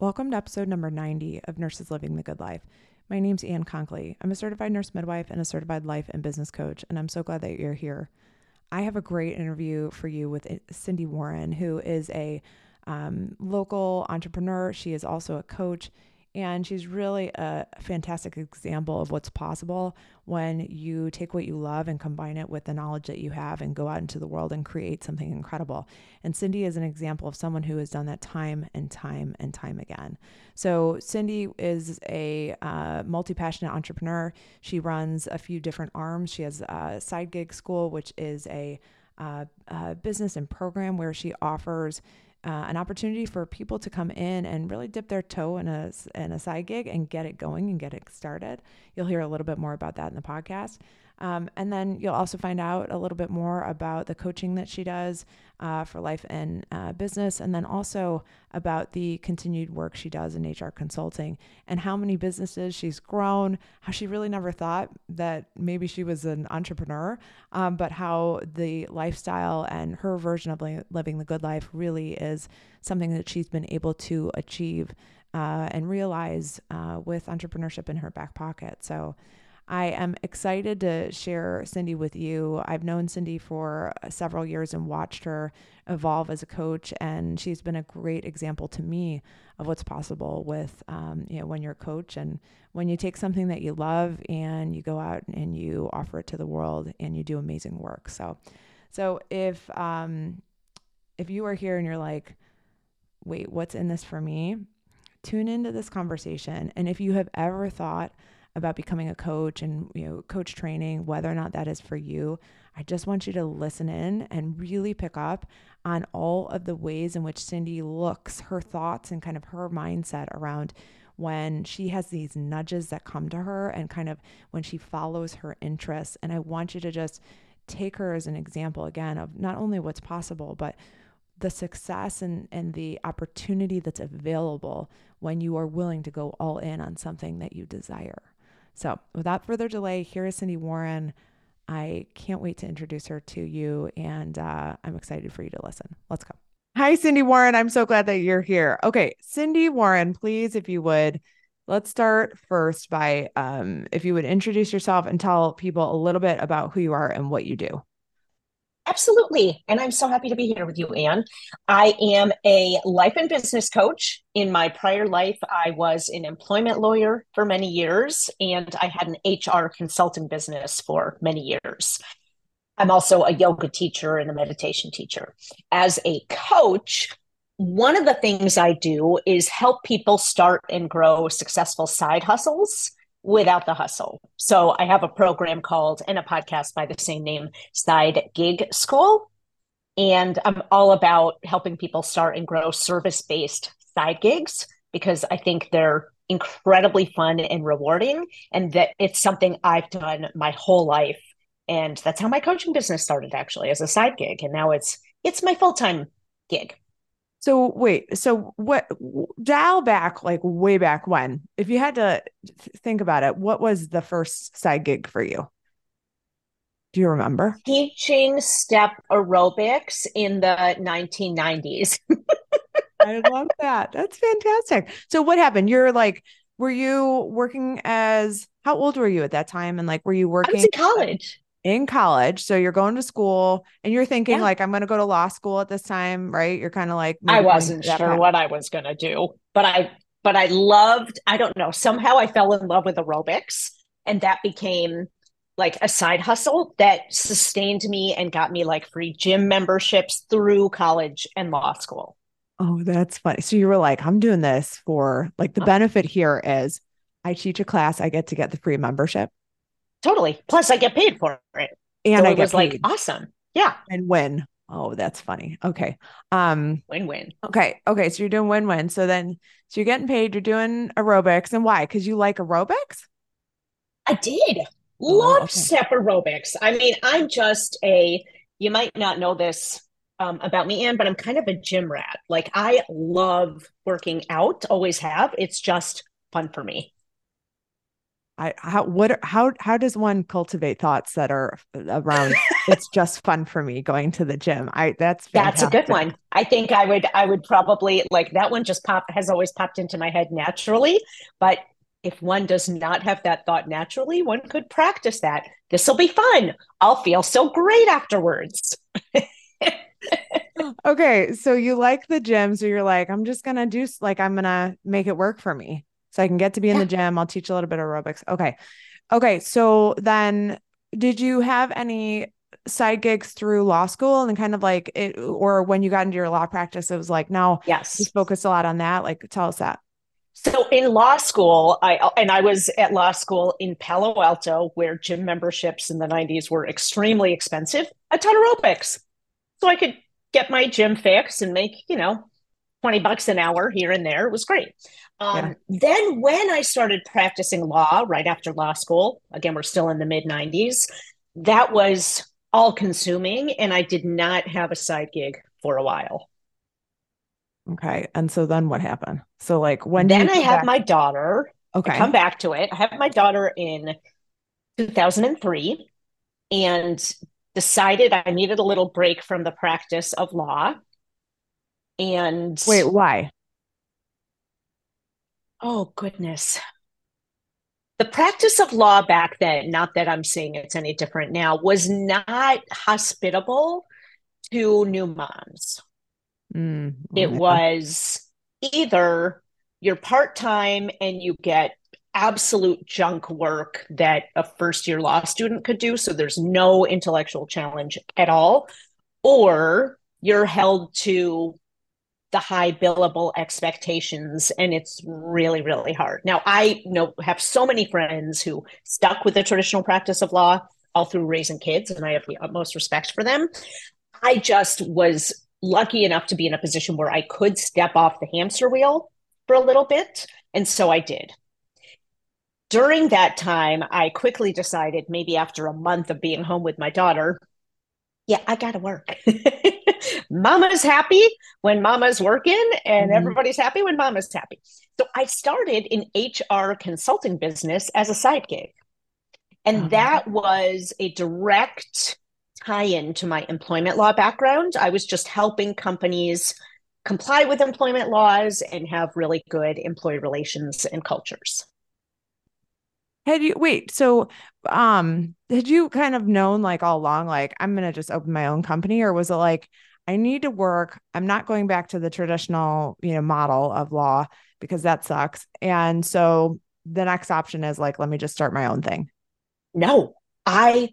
Welcome to episode number 90 of Nurses Living the Good Life. My name's Ann Conkley. I'm a certified nurse midwife and a certified life and business coach, and I'm so glad that you're here. I have a great interview for you with Sindy Warren, who is a um, local entrepreneur. She is also a coach, and she's really a fantastic example of what's possible when you take what you love and combine it with the knowledge that you have and go out into the world and create something incredible. And Sindy is an example of someone who has done that time and time and time again. So, Sindy is a uh, multi passionate entrepreneur. She runs a few different arms. She has a side gig school, which is a, uh, a business and program where she offers uh, an opportunity for people to come in and really dip their toe in a in a side gig and get it going and get it started. You'll hear a little bit more about that in the podcast. Um, and then you'll also find out a little bit more about the coaching that she does uh, for life and uh, business, and then also about the continued work she does in HR consulting and how many businesses she's grown, how she really never thought that maybe she was an entrepreneur, um, but how the lifestyle and her version of living the good life really is something that she's been able to achieve uh, and realize uh, with entrepreneurship in her back pocket. So, I am excited to share Sindy with you. I've known Sindy for several years and watched her evolve as a coach, and she's been a great example to me of what's possible with, um, you know, when you're a coach and when you take something that you love and you go out and you offer it to the world and you do amazing work. So, so if um, if you are here and you're like, wait, what's in this for me? Tune into this conversation, and if you have ever thought about becoming a coach and you know coach training whether or not that is for you i just want you to listen in and really pick up on all of the ways in which sindy looks her thoughts and kind of her mindset around when she has these nudges that come to her and kind of when she follows her interests and i want you to just take her as an example again of not only what's possible but the success and, and the opportunity that's available when you are willing to go all in on something that you desire. So, without further delay, here is Sindy Warren. I can't wait to introduce her to you, and uh, I'm excited for you to listen. Let's go. Hi, Sindy Warren. I'm so glad that you're here. Okay, Sindy Warren, please, if you would, let's start first by um, if you would introduce yourself and tell people a little bit about who you are and what you do. Absolutely. And I'm so happy to be here with you, Anne. I am a life and business coach. In my prior life, I was an employment lawyer for many years, and I had an HR consulting business for many years. I'm also a yoga teacher and a meditation teacher. As a coach, one of the things I do is help people start and grow successful side hustles without the hustle. So I have a program called and a podcast by the same name, Side Gig School. And I'm all about helping people start and grow service based side gigs because I think they're incredibly fun and rewarding. And that it's something I've done my whole life. And that's how my coaching business started actually as a side gig. And now it's it's my full-time gig. So wait, so what dial back like way back when? If you had to think about it, what was the first side gig for you? Do you remember? Teaching step aerobics in the 1990s. I love that. That's fantastic. So what happened? You're like were you working as how old were you at that time and like were you working I was in college in college. So you're going to school and you're thinking yeah. like I'm going to go to law school at this time, right? You're kind of like I wasn't sure path. what I was going to do, but I but I loved I don't know, somehow I fell in love with aerobics and that became like a side hustle that sustained me and got me like free gym memberships through college and law school. Oh, that's funny. So you were like, I'm doing this for like the uh-huh. benefit here is I teach a class, I get to get the free membership. Totally. Plus, I get paid for it. And so I was paid. like awesome. Yeah. And win. Oh, that's funny. Okay. Um win-win. Okay. Okay. So you're doing win-win. So then so you're getting paid, you're doing aerobics. And why? Because you like aerobics? I did. Oh, Love okay. step aerobics. I mean, I'm just a you might not know this um, about me, Ann, but I'm kind of a gym rat. Like I love working out, always have. It's just fun for me. I how what how how does one cultivate thoughts that are around it's just fun for me going to the gym. I that's fantastic. That's a good one. I think I would I would probably like that one just pop has always popped into my head naturally, but if one does not have that thought naturally, one could practice that. This will be fun. I'll feel so great afterwards. okay, so you like the gym, so you're like, I'm just gonna do like I'm gonna make it work for me so I can get to be in the gym. I'll teach a little bit of aerobics. Okay. Okay. So then did you have any side gigs through law school and kind of like it, or when you got into your law practice, it was like, no, yes, just focused a lot on that. Like, tell us that. So in law school, I and I was at law school in Palo Alto, where gym memberships in the '90s were extremely expensive. I taught aerobics, so I could get my gym fix and make you know 20 bucks an hour here and there. It was great. Um, yeah. Then, when I started practicing law right after law school, again, we're still in the mid 90s, that was all consuming. And I did not have a side gig for a while. Okay. And so then what happened? So, like, when then I had back- my daughter. Okay. I come back to it. I have my daughter in 2003 and decided I needed a little break from the practice of law. And wait, why? Oh, goodness. The practice of law back then, not that I'm saying it's any different now, was not hospitable to new moms. Mm, it was either you're part time and you get absolute junk work that a first year law student could do. So there's no intellectual challenge at all. Or you're held to the high billable expectations and it's really really hard. Now i know have so many friends who stuck with the traditional practice of law all through raising kids and i have the utmost respect for them. I just was lucky enough to be in a position where i could step off the hamster wheel for a little bit and so i did. During that time i quickly decided maybe after a month of being home with my daughter yeah i gotta work mama's happy when mama's working and mm-hmm. everybody's happy when mama's happy. So I started in HR consulting business as a side gig. And mm-hmm. that was a direct tie in to my employment law background. I was just helping companies comply with employment laws and have really good employee relations and cultures. Had you wait, so um had you kind of known like all along like I'm going to just open my own company or was it like I need to work. I'm not going back to the traditional, you know, model of law because that sucks. And so the next option is like, let me just start my own thing. No, I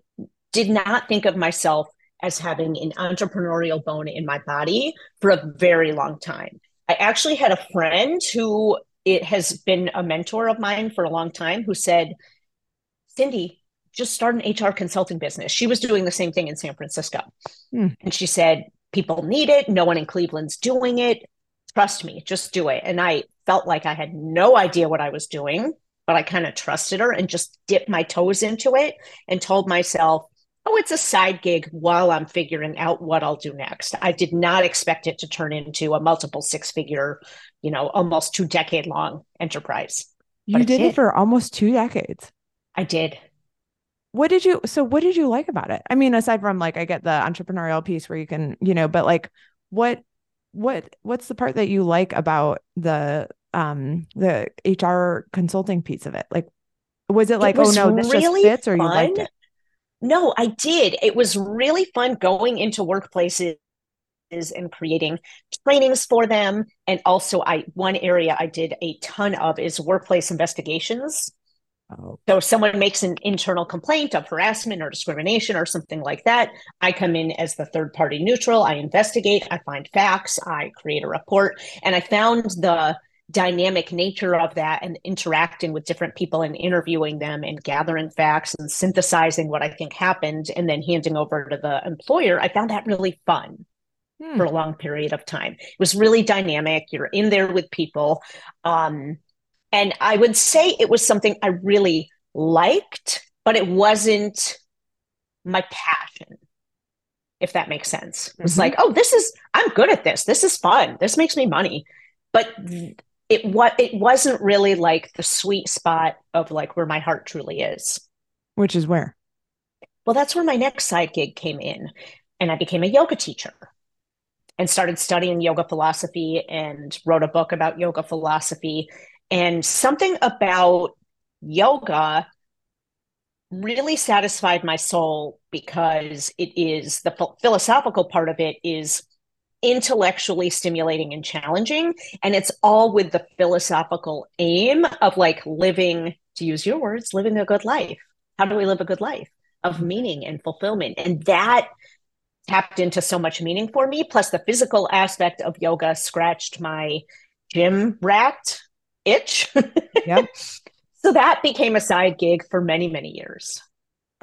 did not think of myself as having an entrepreneurial bone in my body for a very long time. I actually had a friend who it has been a mentor of mine for a long time who said, Sindy, just start an HR consulting business. She was doing the same thing in San Francisco. Hmm. And she said, people need it. No one in Cleveland's doing it. Trust me, just do it. And I felt like I had no idea what I was doing, but I kind of trusted her and just dipped my toes into it and told myself, oh, it's a side gig while I'm figuring out what I'll do next. I did not expect it to turn into a multiple six figure, you know, almost two decade long enterprise. You did, did it for almost two decades. I did what did you so what did you like about it? I mean aside from like i get the entrepreneurial piece where you can you know but like what what what's the part that you like about the um the hr consulting piece of it? Like was it like it was oh no this really just fits or fun. you liked it? No i did. It was really fun going into workplaces and creating trainings for them. And also i one area i did a ton of is workplace investigations. Oh. So if someone makes an internal complaint of harassment or discrimination or something like that, I come in as the third party neutral. I investigate, I find facts, I create a report. And I found the dynamic nature of that and interacting with different people and interviewing them and gathering facts and synthesizing what I think happened and then handing over to the employer. I found that really fun. Hmm. For a long period of time. It was really dynamic. You're in there with people. Um, and I would say it was something I really liked, but it wasn't my passion, if that makes sense. It was mm-hmm. like, oh, this is, I'm good at this. This is fun. This makes me money. But it what it wasn't really like the sweet spot of like where my heart truly is. Which is where? Well, that's where my next side gig came in. And I became a yoga teacher and started studying yoga philosophy and wrote a book about yoga philosophy. And something about yoga really satisfied my soul because it is the philosophical part of it is intellectually stimulating and challenging. And it's all with the philosophical aim of like living to use your words living a good life. How do we live a good life? Of meaning and fulfillment. And that tapped into so much meaning for me. Plus the physical aspect of yoga scratched my gym rat itch yep so that became a side gig for many, many years.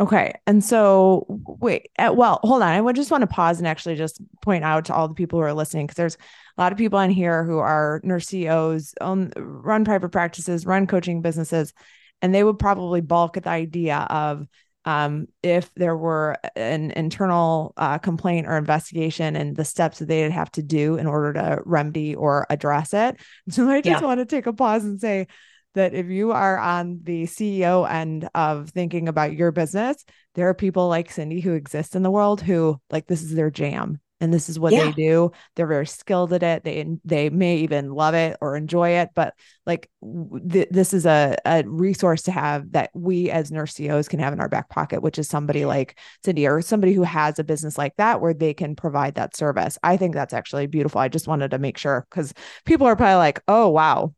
Okay. And so, wait, uh, well, hold on. I would just want to pause and actually just point out to all the people who are listening because there's a lot of people on here who are nurse CEOs, own, run private practices, run coaching businesses, and they would probably balk at the idea of um, if there were an internal uh, complaint or investigation and the steps that they'd have to do in order to remedy or address it. So I just yeah. want to take a pause and say, that if you are on the CEO end of thinking about your business, there are people like Sindy who exist in the world who like this is their jam and this is what yeah. they do. They're very skilled at it. They they may even love it or enjoy it, but like th- this is a a resource to have that we as nurse CEOs can have in our back pocket, which is somebody like Sindy or somebody who has a business like that where they can provide that service. I think that's actually beautiful. I just wanted to make sure because people are probably like, oh wow,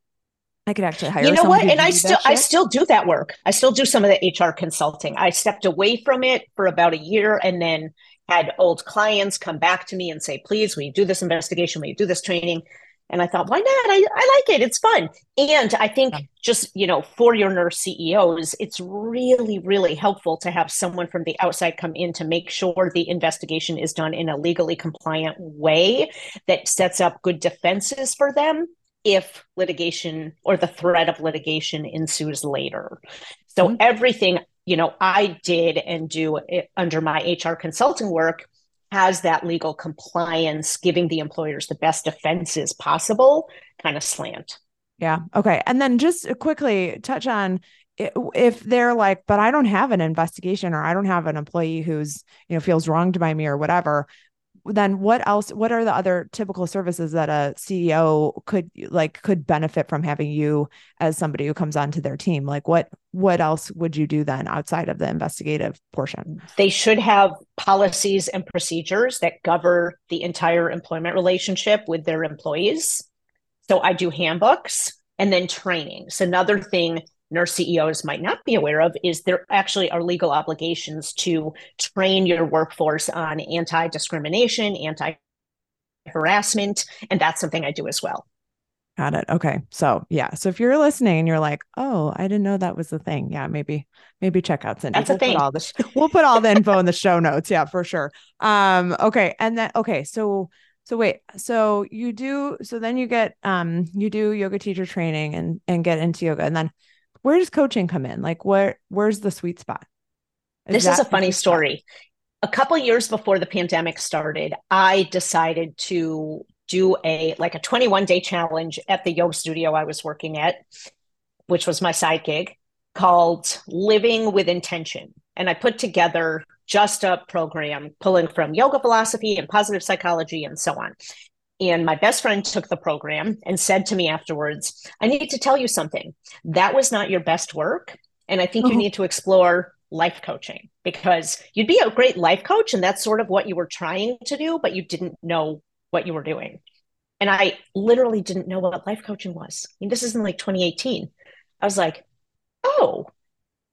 I could actually hire. You know what? And I still I still do that work. I still do some of the HR consulting. I stepped away from it for about a year and then had old clients come back to me and say, please, will you do this investigation? Will you do this training? And I thought, why not? I, I like it. It's fun. And I think just, you know, for your nurse CEOs, it's really, really helpful to have someone from the outside come in to make sure the investigation is done in a legally compliant way that sets up good defenses for them if litigation or the threat of litigation ensues later. So mm-hmm. everything, you know, I did and do under my HR consulting work has that legal compliance, giving the employers the best defenses possible kind of slant. Yeah. Okay. And then just quickly touch on if they're like, but I don't have an investigation or I don't have an employee who's, you know, feels wronged by me or whatever then what else what are the other typical services that a ceo could like could benefit from having you as somebody who comes onto their team? Like what what else would you do then outside of the investigative portion? They should have policies and procedures that govern the entire employment relationship with their employees. So i do handbooks and then trainings. Another thing nurse CEOs might not be aware of is there actually are legal obligations to train your workforce on anti discrimination, anti harassment, and that's something I do as well. Got it. Okay. So yeah. So if you're listening and you're like, oh, I didn't know that was the thing. Yeah, maybe, maybe check out Sindy. That's we'll a thing. Put all the, we'll put all the info in the show notes. Yeah, for sure. Um, okay. And then okay, so so wait, so you do so then you get um you do yoga teacher training and and get into yoga. And then where does coaching come in? Like where where's the sweet spot? Is this is a funny story. Spot? A couple years before the pandemic started, I decided to do a like a 21 day challenge at the yoga studio I was working at, which was my side gig called Living with Intention. And I put together just a program pulling from yoga philosophy and positive psychology and so on. And my best friend took the program and said to me afterwards, I need to tell you something. That was not your best work. And I think you uh-huh. need to explore life coaching because you'd be a great life coach. And that's sort of what you were trying to do, but you didn't know what you were doing. And I literally didn't know what life coaching was. I mean, this is in like 2018. I was like, oh.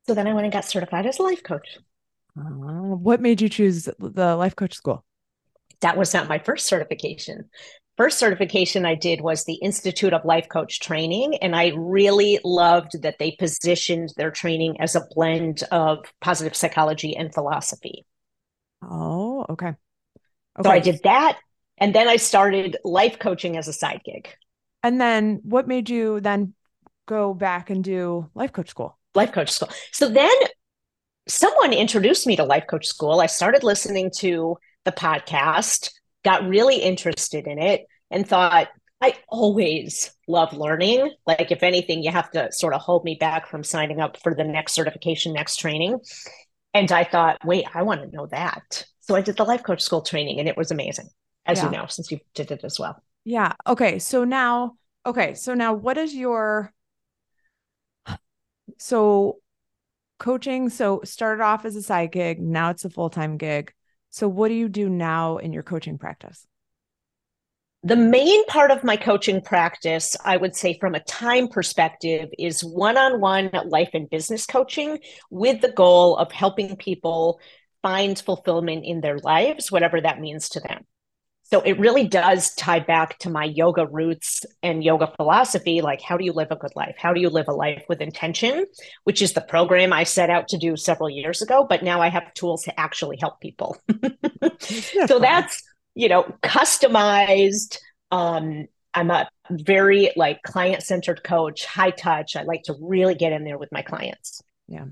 So then I went and got certified as a life coach. Uh, what made you choose the life coach school? That was not my first certification. First certification I did was the Institute of Life Coach Training. And I really loved that they positioned their training as a blend of positive psychology and philosophy. Oh, okay. okay. So I did that. And then I started life coaching as a side gig. And then what made you then go back and do life coach school? Life coach school. So then someone introduced me to life coach school. I started listening to the podcast, got really interested in it, and thought, I always love learning. Like, if anything, you have to sort of hold me back from signing up for the next certification, next training. And I thought, wait, I want to know that. So I did the life coach school training and it was amazing, as yeah. you know, since you did it as well. Yeah. Okay. So now, okay. So now what is your, so coaching, so started off as a side gig, now it's a full time gig. So what do you do now in your coaching practice? The main part of my coaching practice, I would say from a time perspective, is one on one life and business coaching with the goal of helping people find fulfillment in their lives, whatever that means to them. So it really does tie back to my yoga roots and yoga philosophy. Like, how do you live a good life? How do you live a life with intention? Which is the program I set out to do several years ago. But now I have tools to actually help people. so that's you know, customized. Um, I'm a very like client centered coach, high touch. I like to really get in there with my clients. Yeah.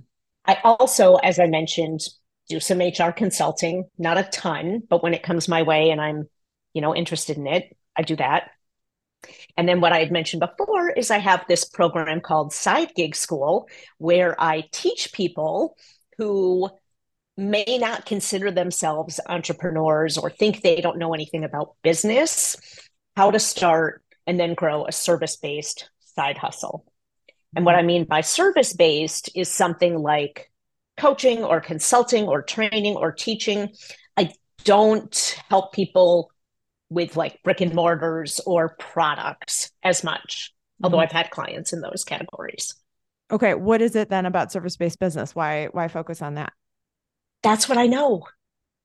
I also, as I mentioned, do some HR consulting, not a ton, but when it comes my way and I'm, you know, interested in it, I do that. And then what I had mentioned before is I have this program called Side Gig School where I teach people who may not consider themselves entrepreneurs or think they don't know anything about business, how to start and then grow a service based side hustle. And what I mean by service based is something like coaching or consulting or training or teaching. I don't help people with like brick and mortars or products as much, mm-hmm. although I've had clients in those categories. Okay, what is it then about service based business? Why why focus on that? that's what I know.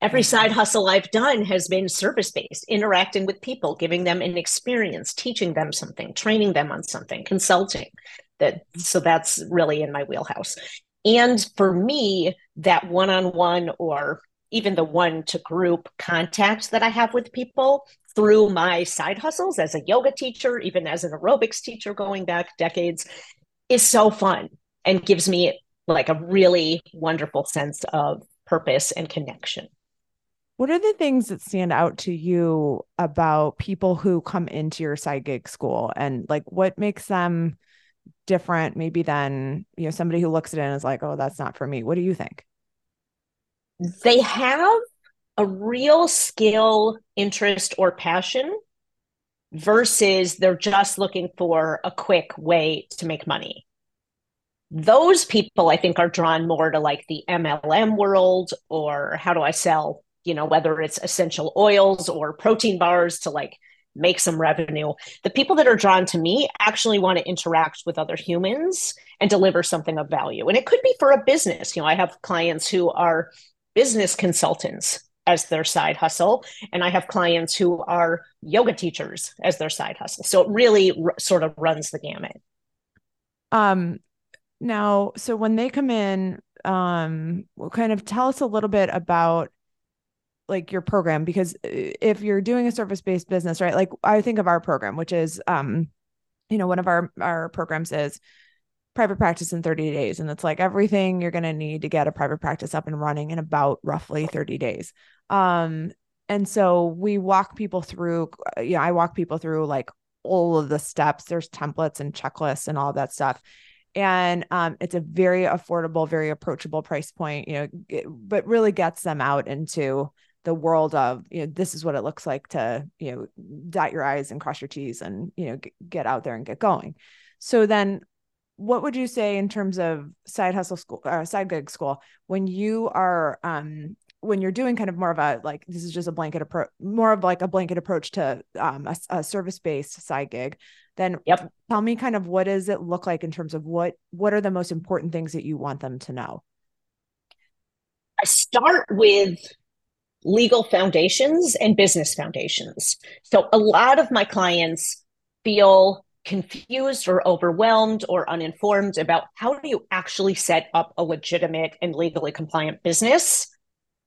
Every mm-hmm. side hustle I've done has been service based, interacting with people, giving them an experience, teaching them something, training them on something, consulting. That so that's really in my wheelhouse. And for me, that one on one or even the one to group contacts that I have with people through my side hustles as a yoga teacher, even as an aerobics teacher going back decades, is so fun and gives me like a really wonderful sense of purpose and connection. What are the things that stand out to you about people who come into your gig school and like what makes them different maybe than, you know, somebody who looks at it and is like, "Oh, that's not for me." What do you think? They have a real skill, interest or passion versus they're just looking for a quick way to make money those people I think are drawn more to like the MLM world or how do I sell, you know, whether it's essential oils or protein bars to like make some revenue. The people that are drawn to me actually want to interact with other humans and deliver something of value. And it could be for a business. You know, I have clients who are business consultants as their side hustle and i have clients who are yoga teachers as their side hustle so it really r- sort of runs the gamut um now, so when they come in, um, kind of tell us a little bit about like your program because uh, if you're doing a service-based business, right? Like I think of our program, which is um, you know, one of our our programs is private practice in 30 days and it's like everything you're going to need to get a private practice up and running in about roughly 30 days. Um, and so we walk people through, uh, you know, I walk people through like all of the steps. There's templates and checklists and all that stuff and um, it's a very affordable very approachable price point you know but really gets them out into the world of you know this is what it looks like to you know dot your i's and cross your t's and you know get out there and get going so then what would you say in terms of side hustle school or uh, side gig school when you are um when you're doing kind of more of a like this is just a blanket approach more of like a blanket approach to um, a, a service based side gig then yep. tell me kind of what does it look like in terms of what what are the most important things that you want them to know i start with legal foundations and business foundations so a lot of my clients feel confused or overwhelmed or uninformed about how do you actually set up a legitimate and legally compliant business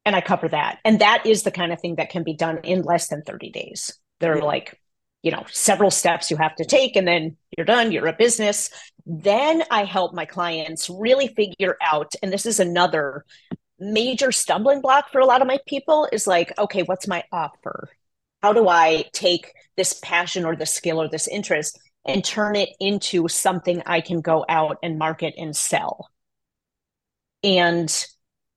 and I cover that. And that is the kind of thing that can be done in less than 30 days. There are like, you know, several steps you have to take, and then you're done, you're a business. Then I help my clients really figure out, and this is another major stumbling block for a lot of my people is like, okay, what's my offer? how do I take this passion or this skill or this interest and turn it into something I can go out and market and sell? And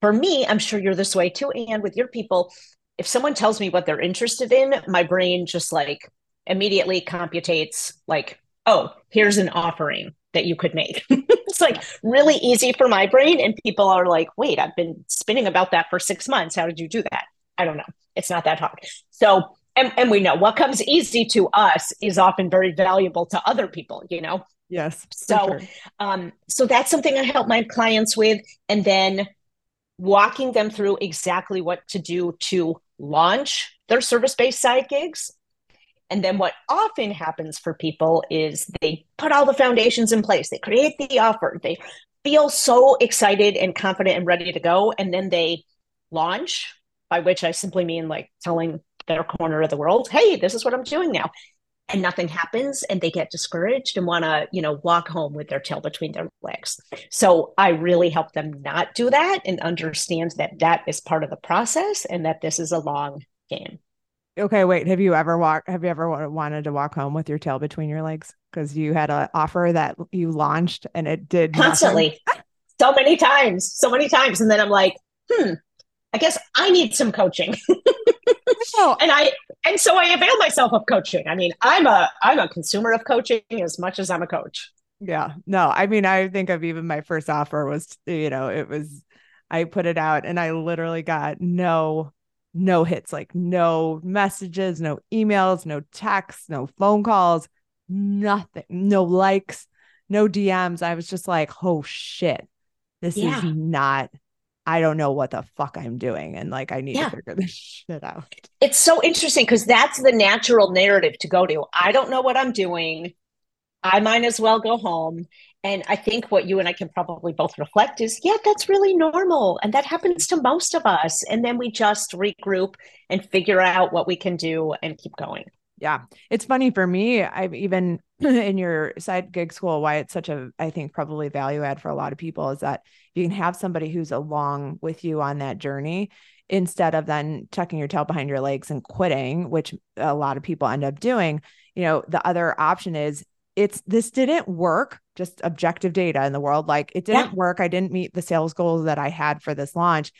for me, I'm sure you're this way too, and with your people, if someone tells me what they're interested in, my brain just like immediately computates like, oh, here's an offering that you could make. it's like really easy for my brain. And people are like, wait, I've been spinning about that for six months. How did you do that? I don't know. It's not that hard. So, and, and we know what comes easy to us is often very valuable to other people, you know? Yes. So, sure. um, so that's something I help my clients with. And then walking them through exactly what to do to launch their service based side gigs and then what often happens for people is they put all the foundations in place, they create the offer, they feel so excited and confident and ready to go. And then they launch, by which I simply mean like telling their corner of the world, hey, this is what I'm doing now. And nothing happens and they get discouraged and want to, you know, walk home with their tail between their legs. So I really help them not do that and understand that that is part of the process and that this is a long game okay, wait, have you ever walked, have you ever wanted to walk home with your tail between your legs? Because you had an offer that you launched and it did constantly so many times, so many times. And then I'm like, hmm, I guess I need some coaching. oh. and I, and so I avail myself of coaching. I mean, I'm a, I'm a consumer of coaching as much as I'm a coach. Yeah, no, I mean, I think of even my first offer was, you know, it was, I put it out and I literally got no no hits, like no messages, no emails, no texts, no phone calls, nothing, no likes, no DMs. I was just like, oh shit, this yeah. is not, I don't know what the fuck I'm doing. And like, I need yeah. to figure this shit out. It's so interesting because that's the natural narrative to go to. I don't know what I'm doing. I might as well go home. And I think what you and I can probably both reflect is, yeah, that's really normal. And that happens to most of us. And then we just regroup and figure out what we can do and keep going. Yeah. It's funny for me. I've even in your side gig school, why it's such a, I think, probably value add for a lot of people is that you can have somebody who's along with you on that journey instead of then tucking your tail behind your legs and quitting, which a lot of people end up doing. You know, the other option is it's this didn't work just objective data in the world like it didn't yeah. work i didn't meet the sales goals that i had for this launch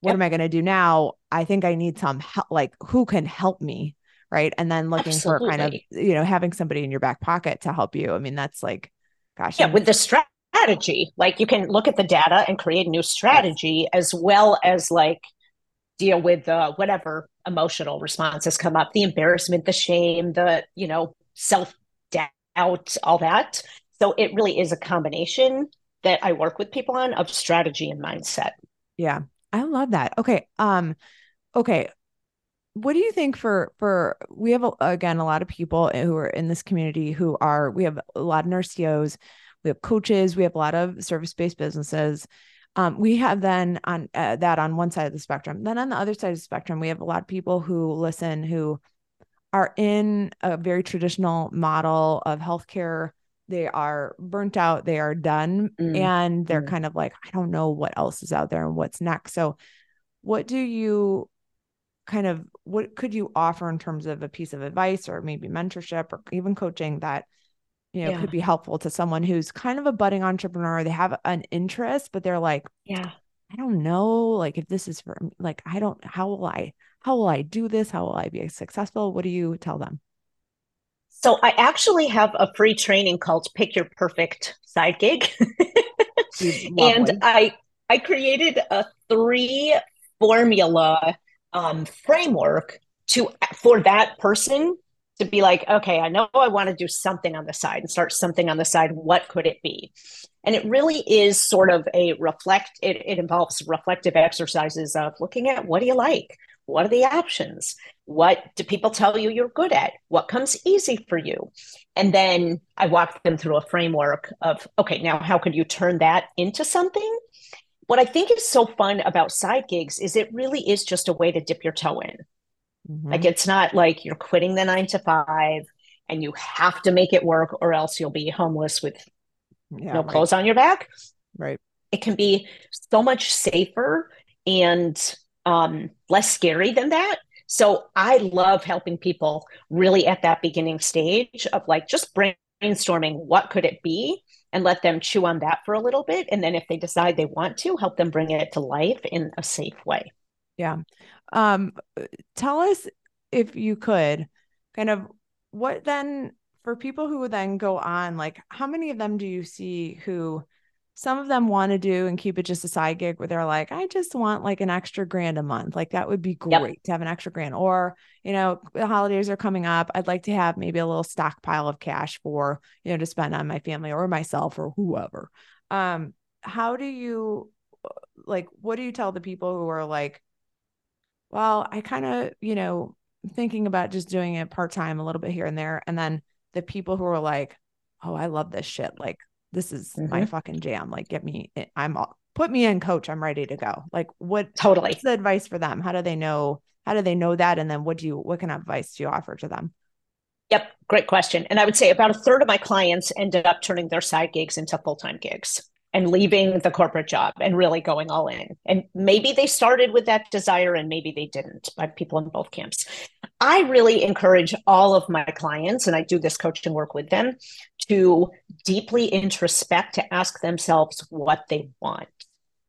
what yep. am i going to do now i think i need some help like who can help me right and then looking Absolutely. for kind of you know having somebody in your back pocket to help you i mean that's like gosh yeah with the strategy like you can look at the data and create a new strategy as well as like deal with uh, whatever emotional responses come up the embarrassment the shame the you know self doubt all that. So it really is a combination that I work with people on of strategy and mindset. Yeah. I love that. Okay. Um okay. What do you think for for we have again a lot of people who are in this community who are we have a lot of nurse CEOs, we have coaches, we have a lot of service-based businesses. Um, we have then on uh, that on one side of the spectrum. Then on the other side of the spectrum, we have a lot of people who listen who are in a very traditional model of healthcare they are burnt out they are done mm. and they're mm. kind of like i don't know what else is out there and what's next so what do you kind of what could you offer in terms of a piece of advice or maybe mentorship or even coaching that you know yeah. could be helpful to someone who's kind of a budding entrepreneur they have an interest but they're like yeah i don't know like if this is for like i don't how will i how will I do this? How will I be successful? What do you tell them? So I actually have a free training called Pick Your Perfect Side Gig. and I I created a three formula um, framework to for that person to be like, okay, I know I want to do something on the side and start something on the side. What could it be? And it really is sort of a reflect, it, it involves reflective exercises of looking at what do you like? What are the options? What do people tell you you're good at? What comes easy for you? And then I walk them through a framework of, okay, now how could you turn that into something? What I think is so fun about side gigs is it really is just a way to dip your toe in. Mm-hmm. Like it's not like you're quitting the nine to five and you have to make it work or else you'll be homeless with yeah, no right. clothes on your back. Right. It can be so much safer and um, less scary than that So I love helping people really at that beginning stage of like just brainstorming what could it be and let them chew on that for a little bit. And then if they decide they want to, help them bring it to life in a safe way. Yeah. Um, tell us if you could kind of what then for people who then go on, like how many of them do you see who some of them want to do and keep it just a side gig where they're like, I just want like an extra grand a month. Like that would be great yep. to have an extra grand. Or, you know, the holidays are coming up. I'd like to have maybe a little stockpile of cash for, you know, to spend on my family or myself or whoever. Um, how do you like what do you tell the people who are like, well, I kind of, you know, thinking about just doing it part-time a little bit here and there. And then the people who are like, oh, I love this shit. Like this is mm-hmm. my fucking jam. Like, get me, I'm all, put me in coach. I'm ready to go. Like, what totally what's the advice for them? How do they know? How do they know that? And then what do you, what kind of advice do you offer to them? Yep, great question. And I would say about a third of my clients ended up turning their side gigs into full time gigs and leaving the corporate job and really going all in. And maybe they started with that desire and maybe they didn't. Have people in both camps. I really encourage all of my clients, and I do this coaching work with them, to deeply introspect, to ask themselves what they want.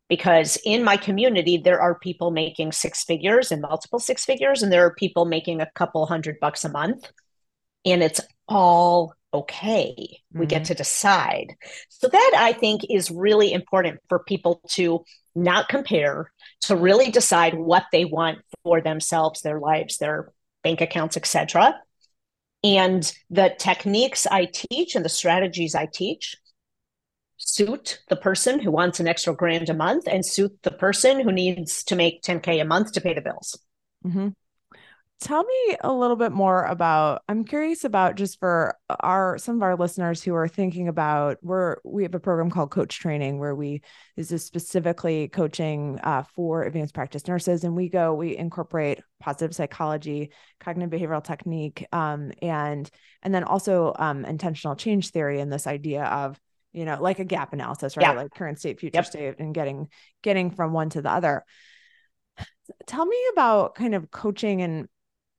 Because in my community, there are people making six figures and multiple six figures, and there are people making a couple hundred bucks a month. And it's all okay. Mm-hmm. We get mm-hmm. to decide. So, that I think is really important for people to not compare, to really decide what they want for themselves, their lives, their bank accounts, etc. And the techniques I teach and the strategies I teach suit the person who wants an extra grand a month and suit the person who needs to make 10K a month to pay the bills. Mm-hmm. Tell me a little bit more about. I'm curious about just for our some of our listeners who are thinking about. We're we have a program called Coach Training where we this is specifically coaching uh, for advanced practice nurses, and we go we incorporate positive psychology, cognitive behavioral technique, um, and and then also um, intentional change theory and this idea of you know like a gap analysis, right? Yeah. Like current state, future yep. state, and getting getting from one to the other tell me about kind of coaching and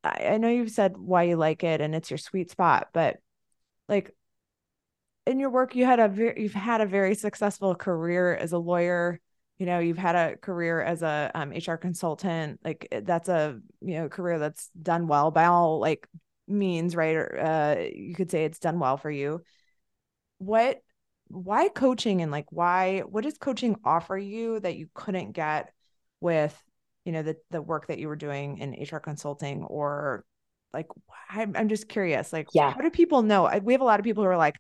I, I know you've said why you like it and it's your sweet spot, but like in your work, you had a very, you've had a very successful career as a lawyer. You know, you've had a career as a um, HR consultant. Like that's a you know career that's done well by all like means, right? Or uh, you could say it's done well for you. What, why coaching and like why? What does coaching offer you that you couldn't get with you know the the work that you were doing in HR consulting or like I'm, I'm just curious like yeah. how do people know? We have a lot of people who are like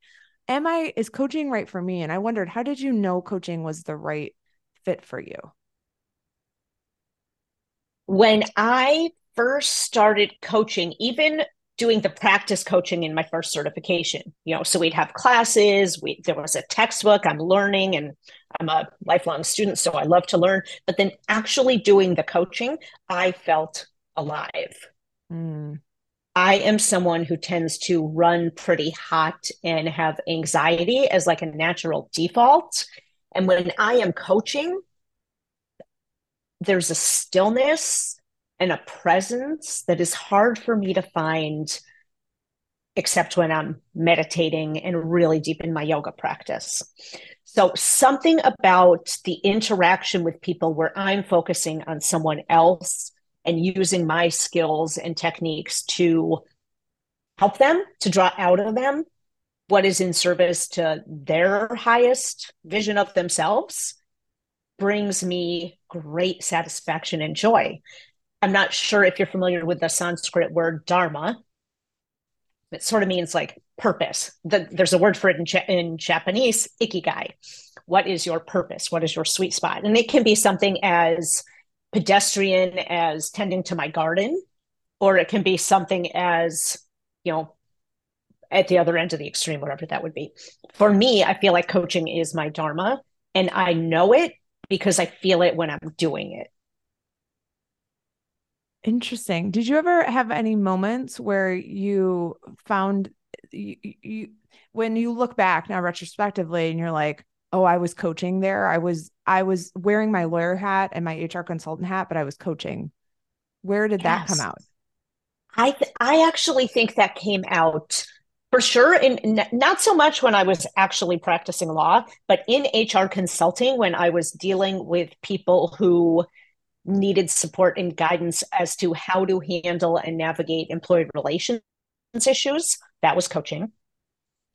am I is coaching right for me? And I wondered how did you know coaching was the right fit for you? When I first started coaching even doing the practice coaching in my first certification you know so we'd have classes we there was a textbook i'm learning and i'm a lifelong student so i love to learn. But then actually doing the coaching i felt alive. Mm. i am someone who tends to run pretty hot and have anxiety as like a natural default. And when i am coaching there's a stillness and a presence that is hard for me to find except when I'm meditating and really deep in my yoga practice. So, something about the interaction with people where I'm focusing on someone else and using my skills and techniques to help them, to draw out of them what is in service to their highest vision of themselves brings me great satisfaction and joy. I'm not sure if you're familiar with the Sanskrit word dharma. It sort of means like purpose. The, there's a word for it in, in Japanese, ikigai. What is your purpose? What is your sweet spot? And it can be something as pedestrian as tending to my garden, or it can be something as, you know, at the other end of the extreme, whatever that would be. For me, I feel like coaching is my dharma, and I know it because I feel it when I'm doing it. Interesting. Did you ever have any moments where you found you, you when you look back now retrospectively and you're like, "Oh, I was coaching there. I was I was wearing my lawyer hat and my HR consultant hat, but I was coaching." Where did yes. that come out? I th- I actually think that came out for sure in not so much when I was actually practicing law, but in HR consulting when I was dealing with people who needed support and guidance as to how to handle and navigate employee relations issues. That was coaching.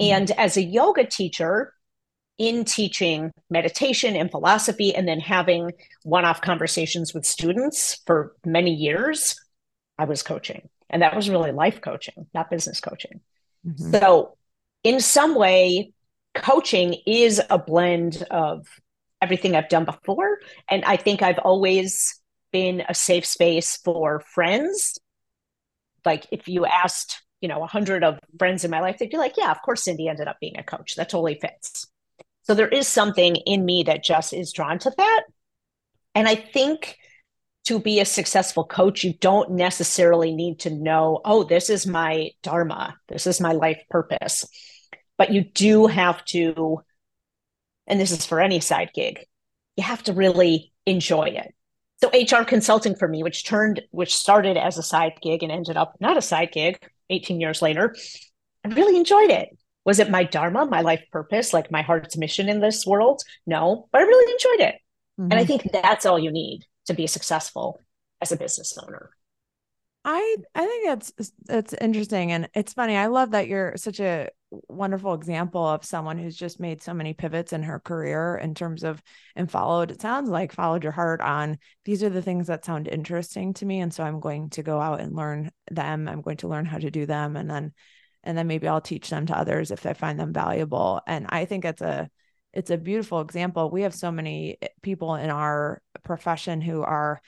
Mm-hmm. And as a yoga teacher, in teaching meditation and philosophy, and then having one off conversations with students for many years, I was coaching. And that was really life coaching, not business coaching. Mm-hmm. So, in some way, coaching is a blend of everything I've done before. And I think I've always been a safe space for friends. Like, if you asked, you know, a hundred of friends in my life, they'd be like, yeah, of course, Sindy ended up being a coach. That totally fits. So there is something in me that just is drawn to that. And I think to be a successful coach, you don't necessarily need to know, oh, this is my dharma, this is my life purpose. But you do have to, and this is for any side gig, you have to really enjoy it. So HR consulting for me, which turned, which started as a side gig and ended up not a side gig 18 years later, I really enjoyed it. Was it my dharma, my life purpose, like my heart's mission in this world? No, but I really enjoyed it. Mm-hmm. And I mm-hmm. think that's all you need to be successful as a business owner. I I think that's that's interesting and it's funny. I love that you're such a wonderful example of someone who's just made so many pivots in her career in terms of and followed it sounds like followed your heart on these are the things that sound interesting to me and so I'm going to go out and learn them. I'm going to learn how to do them and then and then maybe I'll teach them to others if I find them valuable. And I think it's a it's a beautiful example. We have so many eh, people in our profession who are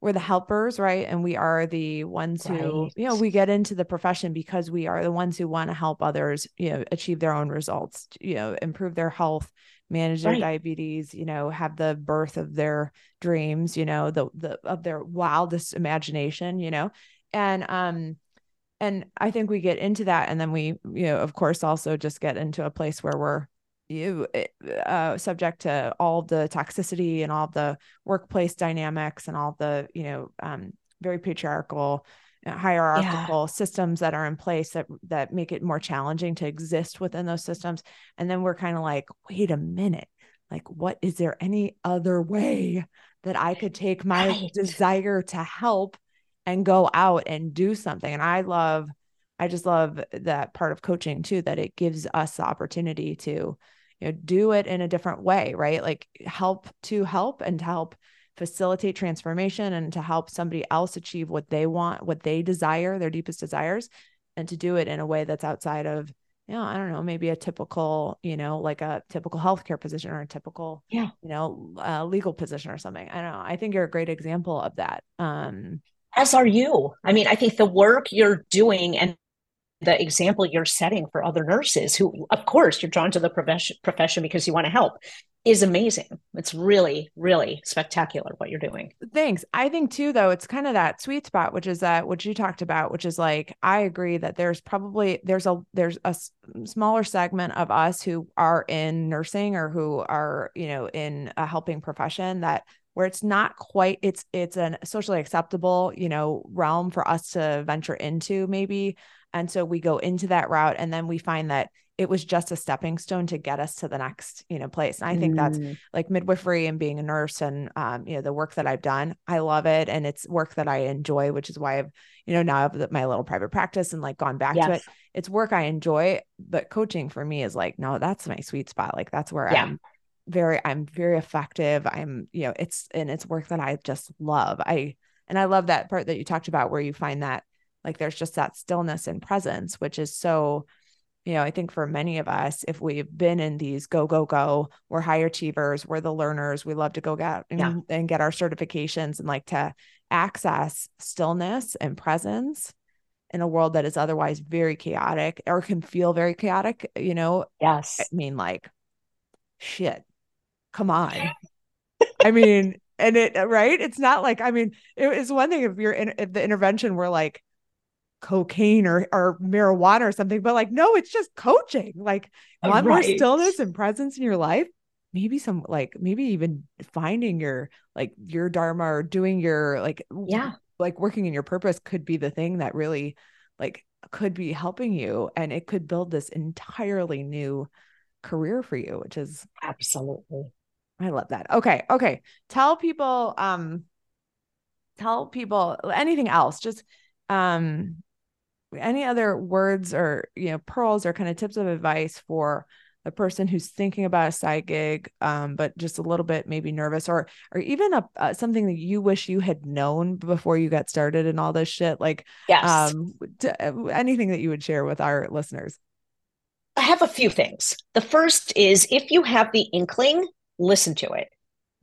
we're the helpers, right? And we are the ones who, right. you know, we get into the profession because we are the ones who want to help others, you know, achieve their own results, you know, improve their health, manage their right. diabetes, you know, have the birth of their dreams, you know, the the of their wildest imagination, you know. And um and I think we get into that and then we, you know, of course also just get into a place where we're you eh, uh, subject to all the toxicity and all the workplace dynamics and all the you know um, very patriarchal uh, hierarchical yeah. systems that are in place that that make it more challenging to exist within those systems and then we're kind of like wait a minute like what is there any other way that i could take my right. desire to help and go out and do something and i love i just love that part of coaching too that it gives us the opportunity to you know do it in a different way right like help to help and to help facilitate transformation and to help somebody else achieve what they want what they desire their deepest desires and to do it in a way that's outside of you know, I don't know, maybe a typical, you know, like a typical healthcare position or a typical, yeah, you know, uh, legal position or something. I don't know. I think you're a great example of that. Um, as are you. I mean, I think the work you're doing and the example you're setting for other nurses who of course you're drawn to the profession profession because you want to help is amazing. It's really really spectacular what you're doing. Thanks. I think too though it's kind of that sweet spot which is that what you talked about which is like i agree that there's probably there's a there's a smaller segment of us who are in nursing or who are you know in a helping profession that where it's not quite it's it's a socially acceptable you know realm for us to venture into maybe and so we go into that route and then we find that it was just a stepping stone to get us to the next, you know, place. And I think mm. that's like midwifery and being a nurse and um, you know, the work that I've done. I love it. And it's work that I enjoy, which is why I've, you know, now I have my little private practice and like gone back yes. to it. It's work I enjoy, but coaching for me is like, no, that's my sweet spot. Like that's where yeah. I'm very, I'm very effective. I'm, you know, it's and it's work that I just love. I and I love that part that you talked about where you find that like there's just that stillness and presence, which is so, you know, I think for many of us, if we've been in these go, go, go, we're high achievers, we're the learners, we love to go get and, yeah. and get our certifications and like to access stillness and presence in a world that is otherwise very chaotic or can feel very chaotic, you know? Yes. I mean, like, shit, come on. I mean, and it, right? It's not like, I mean, it is one thing if you're in, if the intervention were like, cocaine or or marijuana or something but like no it's just coaching. Like want right. more stillness and presence in your life? Maybe some like maybe even finding your like your dharma or doing your like yeah. like working in your purpose could be the thing that really like could be helping you and it could build this entirely new career for you which is absolutely. I love that. Okay okay. Tell people um tell people anything else just um any other words or you know pearls or kind of tips of advice for a person who's thinking about a side gig um, but just a little bit maybe nervous or or even a, uh, something that you wish you had known before you got started and all this shit like yes. um anything that you would share with our listeners. I have a few things. The first is if you have the inkling listen to it.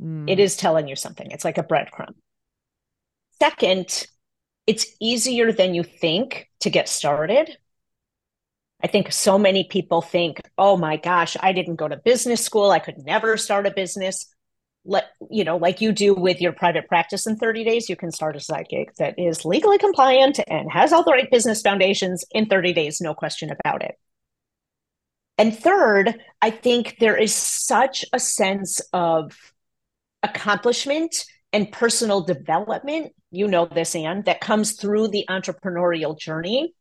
Mm. it is telling you something. It's like a breadcrumb. Second it's easier than you think to get started I think so many people think, oh my gosh, I didn't go to business school. I could never start a business. Let you know, like you do with your private practice in 30 days, you can start a side gig that is legally compliant and has all the right business foundations in 30 days, no question about it. And third, I think there is such a sense of accomplishment and personal development. You know this, Anne, that comes through the entrepreneurial journey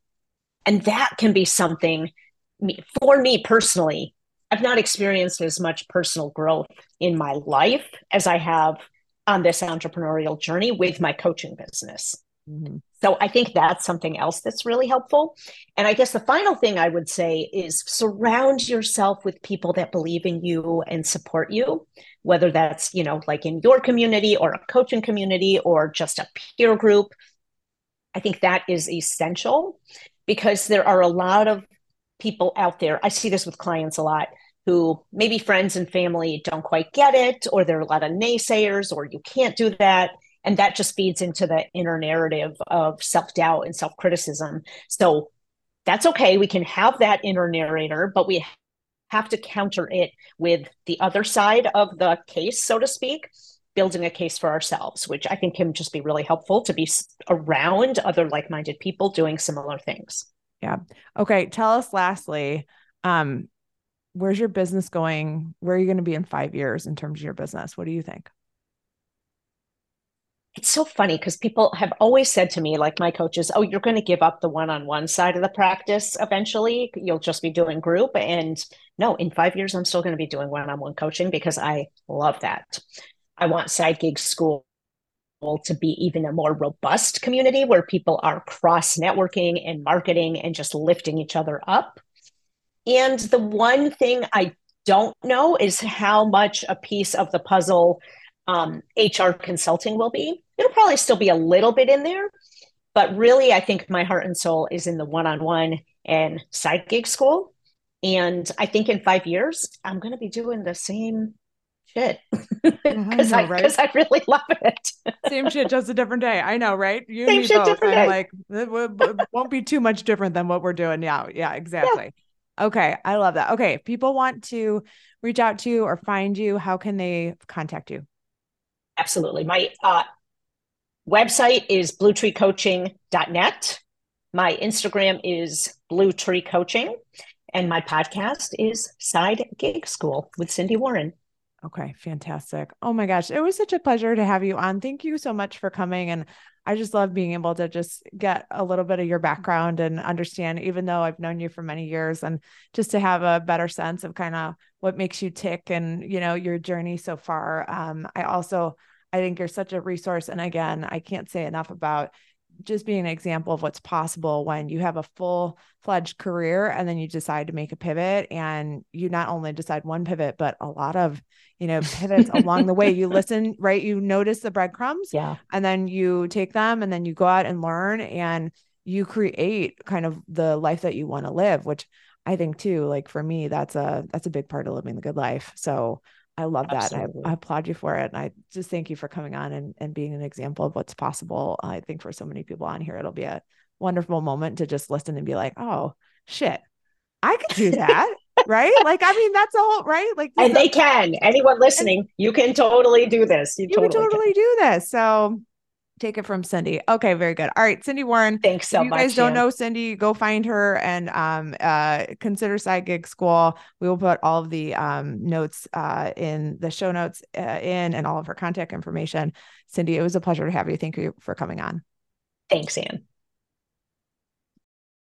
and that can be something for me personally. I've not experienced as much personal growth in my life as I have on this entrepreneurial journey with my coaching business. Mm-hmm. So I think that's something else that's really helpful. And I guess the final thing I would say is surround yourself with people that believe in you and support you, whether that's, you know, like in your community or a coaching community or just a peer group. I think that is essential because there are a lot of people out there. I see this with clients a lot who maybe friends and family don't quite get it, or there are a lot of naysayers, or you can't do that. And that just feeds into the inner narrative of self doubt and self criticism. So that's okay. We can have that inner narrator, but we have to counter it with the other side of the case, so to speak, building a case for ourselves, which I think can just be really helpful to be around other like minded people doing similar things. Yeah. Okay. Tell us lastly, um, where's your business going? Where are you going to be in five years in terms of your business? What do you think? It's so funny because people have always said to me, like my coaches, oh, you're going to give up the one on one side of the practice eventually. You'll just be doing group. And no, in five years, I'm still going to be doing one on one coaching because I love that. I want Side Gig School to be even a more robust community where people are cross networking and marketing and just lifting each other up. And the one thing I don't know is how much a piece of the puzzle um, HR consulting will be. It'll probably still be a little bit in there, but really, I think my heart and soul is in the one on one and side gig school. And I think in five years, I'm going to be doing the same shit because I, I, I, really love it. Same shit, just a different day. I know, right? You Same shit, both. different day. Like it won't be too much different than what we're doing now. Yeah, exactly. Yeah. Okay, I love that. Okay, if people want to reach out to you or find you, how can they contact you? Absolutely. My uh, website is bluetreecoaching.net. My Instagram is Blue Tree Coaching, and my podcast is Side Gig School with Sindy Warren. Okay, fantastic. Oh my gosh, it was such a pleasure to have you on. Thank you so much for coming. And I just love being able to just get a little bit of your background and understand, even though I've known you for many years, and just to have a better sense of kind of what makes you tick and, you know, your journey so far. Um, I also, I think you're such a resource. And again, I can't say enough about just being an example of what's possible when you have a full fledged career and then you decide to make a pivot and you not only decide one pivot but a lot of you know pivots along the way. You listen right? You notice the breadcrumbs yeah. and then you take them and then you go out and learn and you create kind of the life that you want to live which i think too like for me that's a that's a big part of living the good life. So I love that. I, I, applaud you for it. And I just thank you for coming on and, and being an example of what's possible. I think for so many people on here, it'll be a wonderful moment to just listen and be like, oh, shit, I could do that. right? Like, I mean, that's all right. Like, and they can. Anyone listening, and, you can totally do this. You, you totally, totally do this. So take it from Sindy. Okay, very good. All right, Sindy Warren. Thanks so if you much. You guys don't know Sindy, go find her and um, uh, consider Side Gig School. We will put all of the um, notes uh, in the show notes uh, in and all of her contact information. Sindy, it was a pleasure to have you. Thank you for coming on. Thanks, Anne.